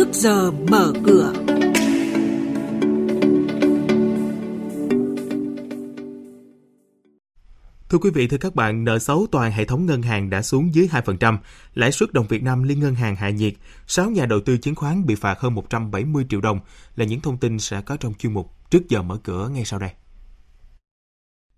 trước giờ mở cửa. Thưa quý vị, thưa các bạn, nợ xấu toàn hệ thống ngân hàng đã xuống dưới 2%, lãi suất đồng Việt Nam liên ngân hàng hạ nhiệt, 6 nhà đầu tư chứng khoán bị phạt hơn 170 triệu đồng là những thông tin sẽ có trong chuyên mục trước giờ mở cửa ngay sau đây.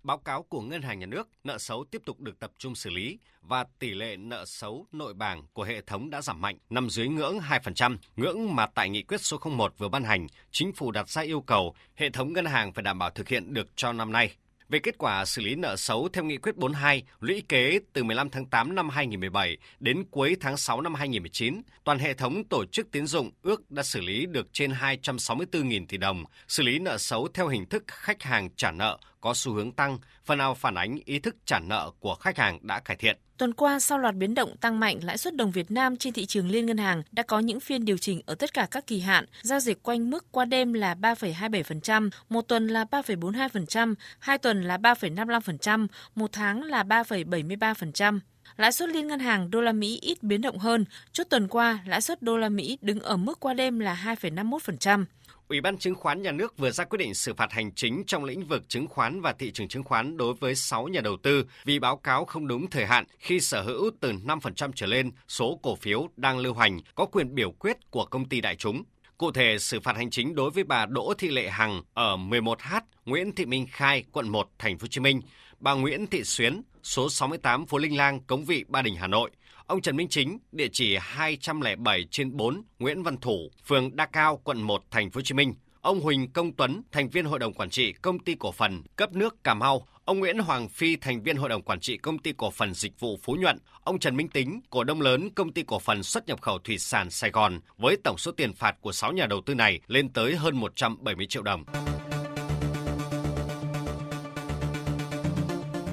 Báo cáo của Ngân hàng Nhà nước, nợ xấu tiếp tục được tập trung xử lý và tỷ lệ nợ xấu nội bảng của hệ thống đã giảm mạnh, nằm dưới ngưỡng 2%, ngưỡng mà tại nghị quyết số 01 vừa ban hành, chính phủ đặt ra yêu cầu hệ thống ngân hàng phải đảm bảo thực hiện được cho năm nay. Về kết quả xử lý nợ xấu theo nghị quyết 42, lũy kế từ 15 tháng 8 năm 2017 đến cuối tháng 6 năm 2019, toàn hệ thống tổ chức tiến dụng ước đã xử lý được trên 264.000 tỷ đồng, xử lý nợ xấu theo hình thức khách hàng trả nợ có xu hướng tăng, phần nào phản ánh ý thức trả nợ của khách hàng đã cải thiện. Tuần qua, sau loạt biến động tăng mạnh lãi suất đồng Việt Nam trên thị trường liên ngân hàng đã có những phiên điều chỉnh ở tất cả các kỳ hạn, giao dịch quanh mức qua đêm là 3,27%, một tuần là 3,42%, hai tuần là 3,55%, một tháng là 3,73%. Lãi suất liên ngân hàng đô la Mỹ ít biến động hơn, chốt tuần qua lãi suất đô la Mỹ đứng ở mức qua đêm là 2,51%. Ủy ban Chứng khoán Nhà nước vừa ra quyết định xử phạt hành chính trong lĩnh vực chứng khoán và thị trường chứng khoán đối với 6 nhà đầu tư vì báo cáo không đúng thời hạn khi sở hữu từ 5% trở lên số cổ phiếu đang lưu hành có quyền biểu quyết của công ty đại chúng. Cụ thể, xử phạt hành chính đối với bà Đỗ Thị Lệ Hằng ở 11H Nguyễn Thị Minh Khai, quận 1, thành phố Hồ Chí Minh, bà Nguyễn Thị Xuyến, số 68 phố Linh Lang, Cống Vị, Ba Đình, Hà Nội, Ông Trần Minh Chính, địa chỉ 207 trên 4 Nguyễn Văn Thủ, phường Đa Cao, quận 1, thành phố Hồ Chí Minh. Ông Huỳnh Công Tuấn, thành viên hội đồng quản trị công ty cổ phần cấp nước Cà Mau, ông Nguyễn Hoàng Phi, thành viên hội đồng quản trị công ty cổ phần dịch vụ Phú Nhuận, ông Trần Minh Tính, cổ đông lớn công ty cổ phần xuất nhập khẩu thủy sản Sài Gòn, với tổng số tiền phạt của 6 nhà đầu tư này lên tới hơn 170 triệu đồng.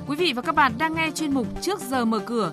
Quý vị và các bạn đang nghe chuyên mục Trước giờ mở cửa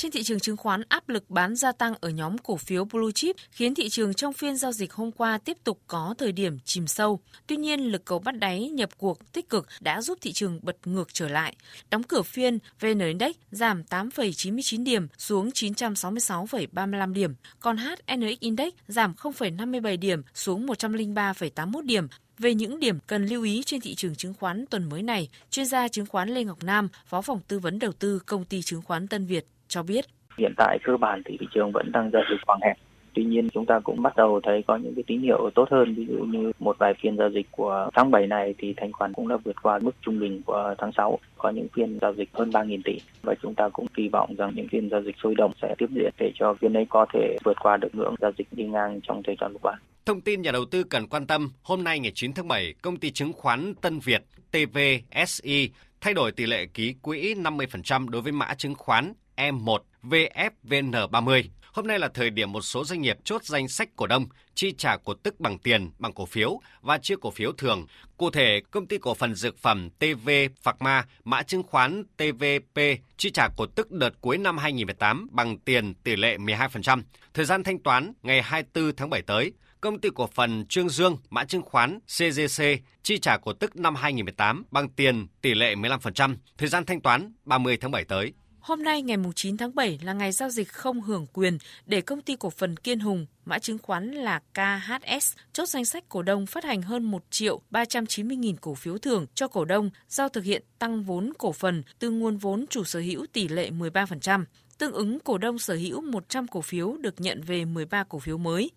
Trên thị trường chứng khoán, áp lực bán gia tăng ở nhóm cổ phiếu blue chip khiến thị trường trong phiên giao dịch hôm qua tiếp tục có thời điểm chìm sâu. Tuy nhiên, lực cầu bắt đáy nhập cuộc tích cực đã giúp thị trường bật ngược trở lại. Đóng cửa phiên, VN Index giảm 8,99 điểm xuống 966,35 điểm, còn HNX Index giảm 0,57 điểm xuống 103,81 điểm, về những điểm cần lưu ý trên thị trường chứng khoán tuần mới này, chuyên gia chứng khoán Lê Ngọc Nam, Phó phòng tư vấn đầu tư công ty chứng khoán Tân Việt cho biết. Hiện tại cơ bản thì thị trường vẫn đang giao dịch khoảng hẹp. Tuy nhiên chúng ta cũng bắt đầu thấy có những cái tín hiệu tốt hơn ví dụ như một vài phiên giao dịch của tháng 7 này thì thanh khoản cũng đã vượt qua mức trung bình của tháng 6 có những phiên giao dịch hơn 3.000 tỷ và chúng ta cũng kỳ vọng rằng những phiên giao dịch sôi động sẽ tiếp diễn để cho phiên ấy có thể vượt qua được ngưỡng giao dịch đi ngang trong thời gian vừa qua. Thông tin nhà đầu tư cần quan tâm, hôm nay ngày 9 tháng 7, công ty chứng khoán Tân Việt TVSI thay đổi tỷ lệ ký quỹ 50% đối với mã chứng khoán E1 VFVN30. Hôm nay là thời điểm một số doanh nghiệp chốt danh sách cổ đông, chi trả cổ tức bằng tiền, bằng cổ phiếu và chia cổ phiếu thường. Cụ thể, công ty cổ phần dược phẩm TV Phạc Ma, mã chứng khoán TVP chi trả cổ tức đợt cuối năm 2018 bằng tiền tỷ lệ 12%. Thời gian thanh toán ngày 24 tháng 7 tới. Công ty cổ phần Trương Dương, mã chứng khoán CGC chi trả cổ tức năm 2018 bằng tiền tỷ lệ 15%. Thời gian thanh toán 30 tháng 7 tới. Hôm nay ngày 9 tháng 7 là ngày giao dịch không hưởng quyền để công ty cổ phần Kiên Hùng, mã chứng khoán là KHS, chốt danh sách cổ đông phát hành hơn 1 triệu 390 nghìn cổ phiếu thưởng cho cổ đông do thực hiện tăng vốn cổ phần từ nguồn vốn chủ sở hữu tỷ lệ 13%. Tương ứng cổ đông sở hữu 100 cổ phiếu được nhận về 13 cổ phiếu mới.